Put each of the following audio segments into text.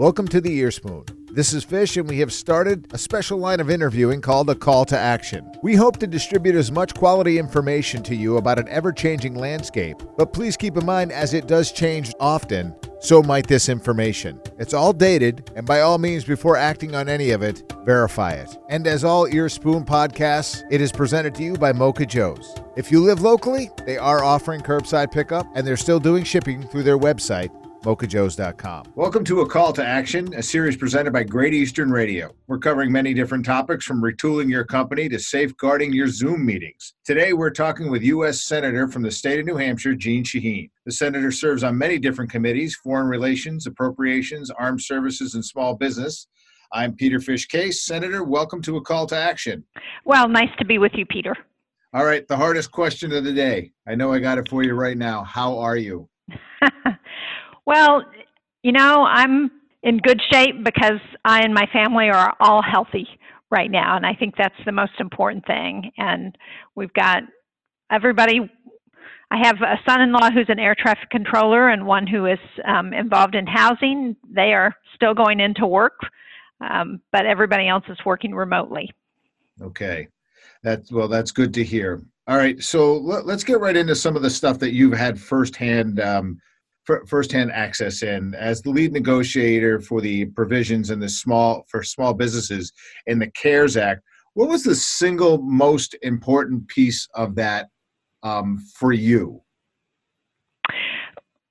Welcome to the Earspoon. This is Fish, and we have started a special line of interviewing called a call to action. We hope to distribute as much quality information to you about an ever changing landscape, but please keep in mind as it does change often, so might this information. It's all dated, and by all means, before acting on any of it, verify it. And as all Earspoon podcasts, it is presented to you by Mocha Joe's. If you live locally, they are offering curbside pickup, and they're still doing shipping through their website, mochajoes.com. Welcome to A Call to Action, a series presented by Great Eastern Radio. We're covering many different topics from retooling your company to safeguarding your Zoom meetings. Today, we're talking with U.S. Senator from the state of New Hampshire, Jeanne Shaheen. The senator serves on many different committees foreign relations, appropriations, armed services, and small business. I'm Peter Fish Case. Senator, welcome to A Call to Action. Well, nice to be with you, Peter. All right, the hardest question of the day. I know I got it for you right now. How are you? Well, you know, I'm in good shape because I and my family are all healthy right now. And I think that's the most important thing. And we've got everybody. I have a son in law who's an air traffic controller and one who is um, involved in housing. They are still going into work, um, but everybody else is working remotely. Okay. That's well, that's good to hear. All right. So let, us get right into some of the stuff that you've had firsthand um, firsthand access in as the lead negotiator for the provisions in the small for small businesses in the CARES Act. What was the single most important piece of that um, for you?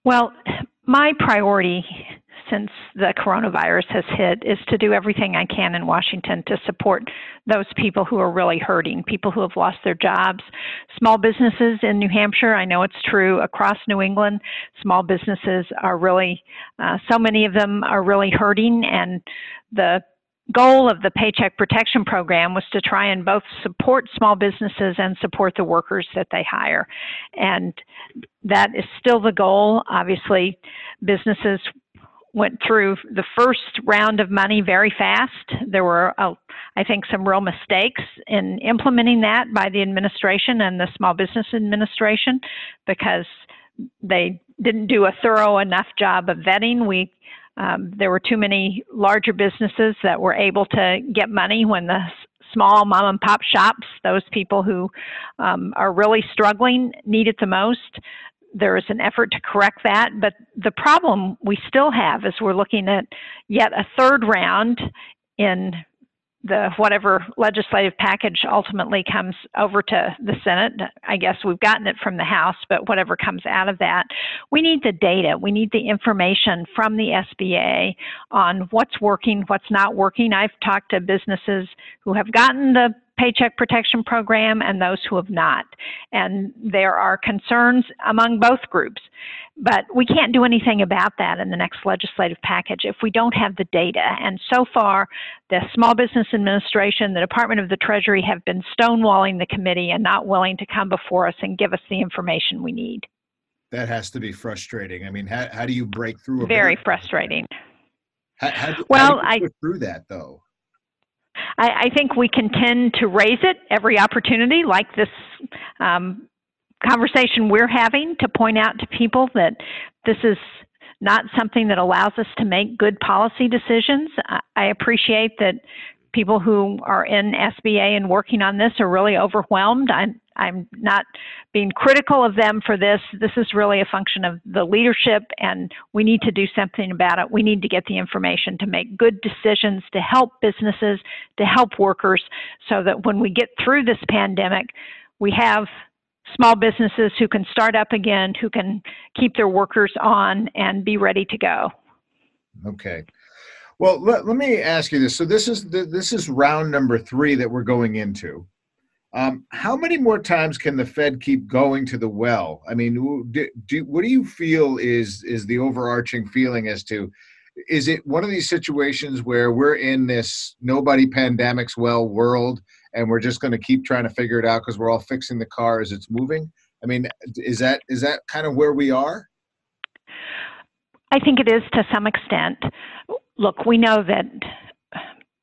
Well, my priority since the coronavirus has hit is to do everything I can in Washington to support those people who are really hurting, people who have lost their jobs, small businesses in New Hampshire. I know it's true across New England. Small businesses are really, uh, so many of them are really hurting, and the goal of the Paycheck Protection Program was to try and both support small businesses and support the workers that they hire. And that is still the goal. Obviously, businesses went through the first round of money very fast. There were, uh, I think, some real mistakes in implementing that by the administration and the Small Business Administration because they didn't do a thorough enough job of vetting. We um, there were too many larger businesses that were able to get money when the small mom and pop shops, those people who um, are really struggling, need it the most there is an effort to correct that. But the problem we still have is we're looking at yet a third round in the whatever legislative package ultimately comes over to the Senate. I guess we've gotten it from the House, but whatever comes out of that, we need the data. We need the information from the SBA on what's working, what's not working. I've talked to businesses who have gotten the Paycheck Protection Program and those who have not. And there are concerns among both groups. But we can't do anything about that in the next legislative package if we don't have the data. And so far, the Small Business Administration, the Department of the Treasury have been stonewalling the committee and not willing to come before us and give us the information we need. That has to be frustrating. I mean, how, how do you break through? Very frustrating. How, how, well, how do you I through that though. I, I, think we can tend to raise it every opportunity, like this um, conversation we're having, to point out to people that this is not something that allows us to make good policy decisions. I, I appreciate that people who are in SBA and working on this are really overwhelmed. I'm, I'm not being critical of them for this. This is really a function of the leadership, and we need to do something about it. We need to get the information to make good decisions to help businesses, to help workers, so that when we get through this pandemic, we have small businesses who can start up again, who can keep their workers on and be ready to go. Okay. Well, let, let me ask you this. So this is this is round number three that we're going into. Um, how many more times can the Fed keep going to the well? I mean, do, do, what do you feel is is the overarching feeling as to is it one of these situations where we're in this nobody pandemics well world and we're just going to keep trying to figure it out because we're all fixing the car as it's moving? I mean, is that is that kind of where we are? I think it is to some extent. Look, we know that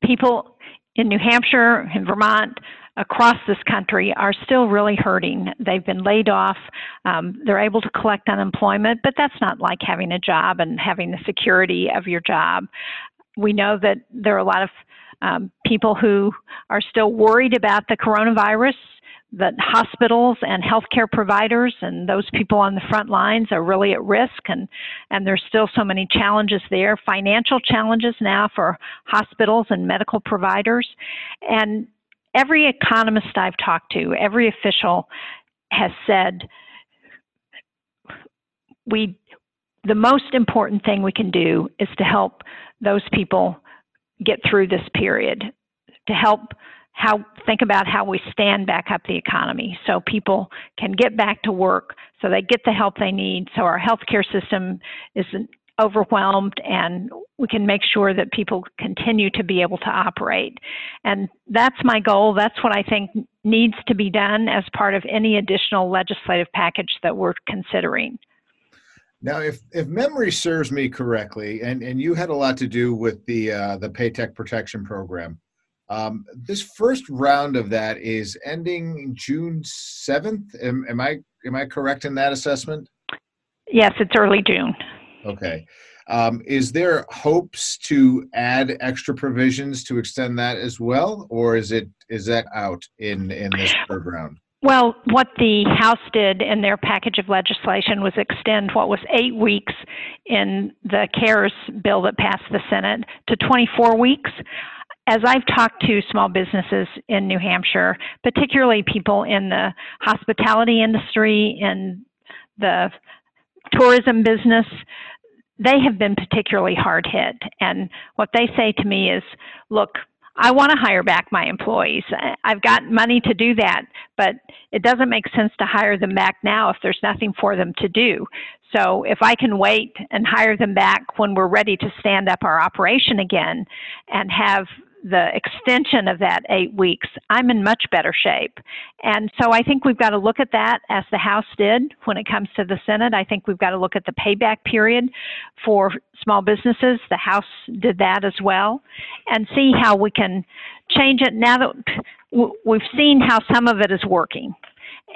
people in New Hampshire, in Vermont, across this country are still really hurting. They've been laid off. Um, they're able to collect unemployment, but that's not like having a job and having the security of your job. We know that there are a lot of um, people who are still worried about the coronavirus that hospitals and healthcare providers and those people on the front lines are really at risk and and there's still so many challenges there financial challenges now for hospitals and medical providers and every economist I've talked to every official has said we the most important thing we can do is to help those people get through this period to help how think about how we stand back up the economy so people can get back to work so they get the help they need so our healthcare system isn't overwhelmed and we can make sure that people continue to be able to operate and that's my goal that's what i think needs to be done as part of any additional legislative package that we're considering now, if, if memory serves me correctly, and, and you had a lot to do with the uh, the Paycheck Protection Program, um, this first round of that is ending June seventh. Am, am I am I correct in that assessment? Yes, it's early June. Okay. Um, is there hopes to add extra provisions to extend that as well, or is it is that out in in this round? Well, what the House did in their package of legislation was extend what was eight weeks in the CARES bill that passed the Senate to 24 weeks as I've talked to small businesses in New Hampshire, particularly people in the hospitality industry and the tourism business, they have been particularly hard hit. And what they say to me is, look, I want to hire back my employees. I've got money to do that, but it doesn't make sense to hire them back now if there's nothing for them to do. So if I can wait and hire them back when we're ready to stand up our operation again and have the extension of that eight weeks, I'm in much better shape. And so I think we've got to look at that as the House did when it comes to the Senate. I think we've got to look at the payback period for small businesses. The House did that as well and see how we can change it now that we've seen how some of it is working.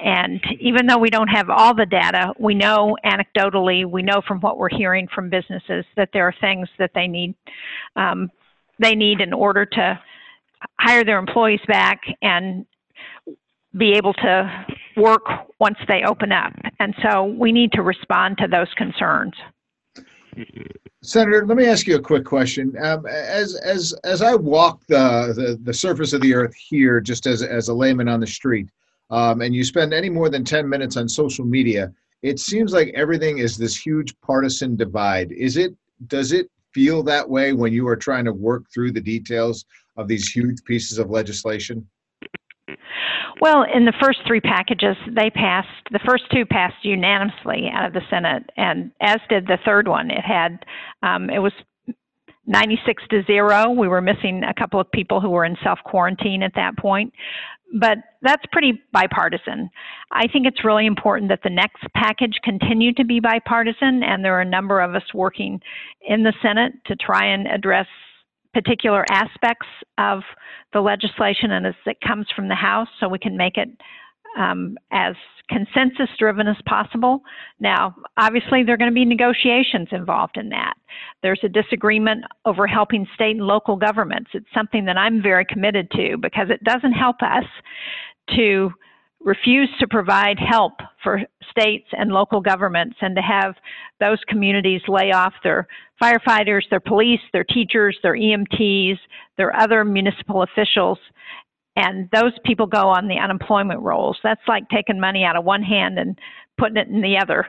And even though we don't have all the data, we know anecdotally, we know from what we're hearing from businesses that there are things that they need um, they need in order to hire their employees back and be able to work once they open up. And so we need to respond to those concerns. Senator, let me ask you a quick question. Um, as as as I walk the, the, the surface of the earth here, just as as a layman on the street, um, and you spend any more than ten minutes on social media, it seems like everything is this huge partisan divide. Is it? Does it feel that way when you are trying to work through the details of these huge pieces of legislation? Well, in the first three packages, they passed, the first two passed unanimously out of the Senate, and as did the third one. It had, um, it was 96 to 0. We were missing a couple of people who were in self quarantine at that point but that's pretty bipartisan. I think it's really important that the next package continue to be bipartisan, and there are a number of us working in the Senate to try and address particular aspects of the legislation and as it comes from the House so we can make it um, as consensus driven as possible. Now, obviously, there are going to be negotiations involved in that. There's a disagreement over helping state and local governments. It's something that I'm very committed to because it doesn't help us to refuse to provide help for states and local governments and to have those communities lay off their firefighters, their police, their teachers, their EMTs, their other municipal officials and those people go on the unemployment rolls. That's like taking money out of one hand and putting it in the other.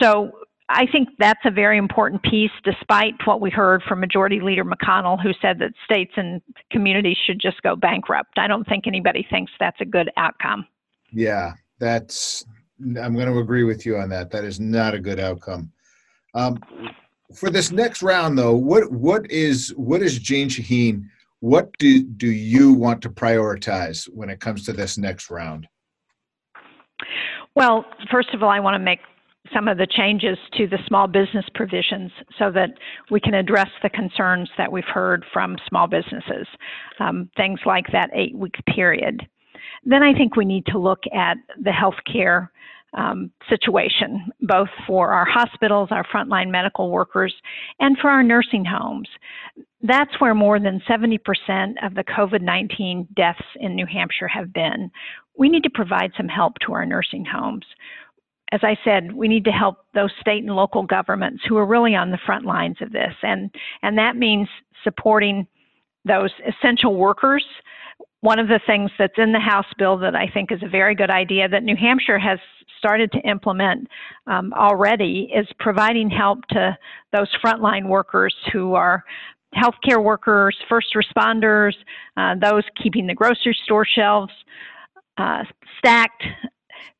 So I think that's a very important piece, despite what we heard from Majority Leader McConnell, who said that states and communities should just go bankrupt. I don't think anybody thinks that's a good outcome. Yeah, that's, I'm going to agree with you on that. That is not a good outcome. Um, for this next round, though, what what is what is Jeanne Shaheen what do, do you want to prioritize when it comes to this next round? Well, first of all, I want to make some of the changes to the small business provisions so that we can address the concerns that we've heard from small businesses, um, things like that eight week period. then I think we need to look at the healthcare um, situation, both for our hospitals, our frontline medical workers, and for our nursing homes. That's where more than 70% of the COVID 19 deaths in New Hampshire have been. We need to provide some help to our nursing homes. As I said, we need to help those state and local governments who are really on the front lines of this. And, and that means supporting those essential workers one of the things that's in the House bill that I think is a very good idea that New Hampshire has started to implement um, already is providing help to those frontline workers who are healthcare workers, first responders, uh, those keeping the grocery store shelves uh, stacked,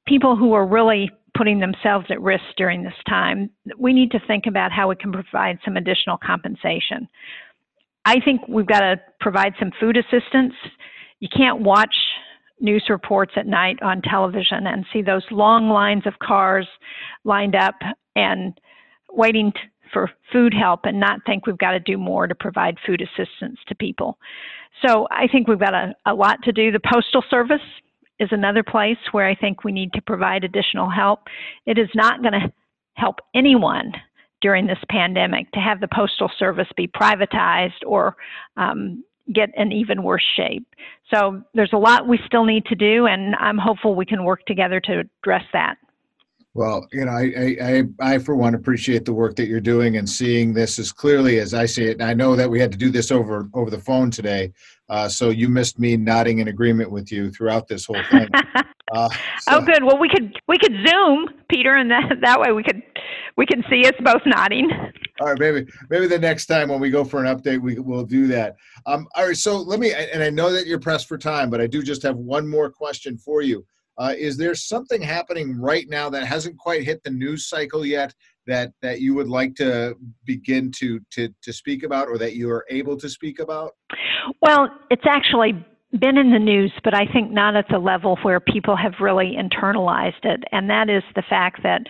people who are really putting themselves at risk during this time. We need to think about how we can provide some additional compensation. I think we've got to provide some food assistance you can't watch news reports at night on television and see those long lines of cars lined up and waiting for food help and not think we've got to do more to provide food assistance to people. So I think we've got a, a lot to do. The Postal Service is another place where I think we need to provide additional help. It is not going to help anyone during this pandemic to have the Postal Service be privatized or um, get an even worse shape. So there's a lot we still need to do, and I'm hopeful we can work together to address that. Well, you know, I, I, I, for one, appreciate the work that you're doing and seeing this as clearly as I see it. And I know that we had to do this over over the phone today, uh, so you missed me nodding in agreement with you throughout this whole thing. Uh, so. Oh, good. Well, we could we could Zoom, Peter, and that that way we could we can see us both nodding. All right, maybe maybe the next time when we go for an update, we will do that. Um, all right, so let me, and I know that you're pressed for time, but I do just have one more question for you. Uh, is there something happening right now that hasn't quite hit the news cycle yet that that you would like to begin to to to speak about, or that you are able to speak about? Well, it's actually been in the news, but I think not at the level where people have really internalized it. And that is the fact that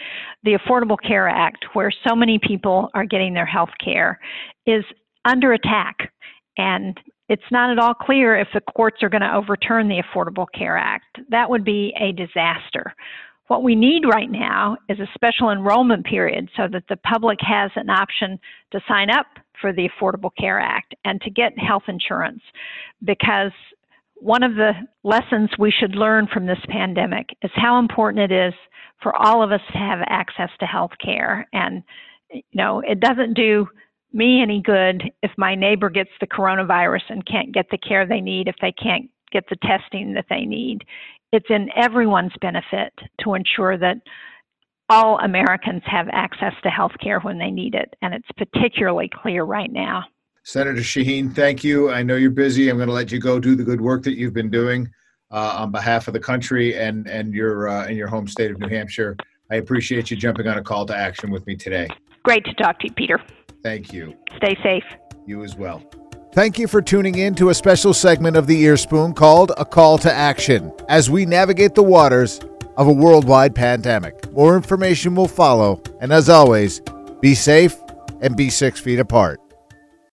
the Affordable Care Act, where so many people are getting their health care, is under attack. And it's not at all clear if the courts are going to overturn the Affordable Care Act. That would be a disaster. What we need right now is a special enrollment period so that the public has an option to sign up for the Affordable Care Act and to get health insurance because one of the lessons we should learn from this pandemic is how important it is for all of us to have access to health care. And, you know, it doesn't do me any good if my neighbor gets the coronavirus and can't get the care they need, if they can't get the testing that they need. It's in everyone's benefit to ensure that all Americans have access to health care when they need it. And it's particularly clear right now. Senator Shaheen, thank you. I know you're busy. I'm going to let you go do the good work that you've been doing uh, on behalf of the country and and your uh, in your home state of New Hampshire. I appreciate you jumping on a call to action with me today. Great to talk to you, Peter. Thank you. Stay safe. You as well. Thank you for tuning in to a special segment of the Earspoon called A Call to Action as we navigate the waters of a worldwide pandemic. More information will follow, and as always, be safe and be six feet apart.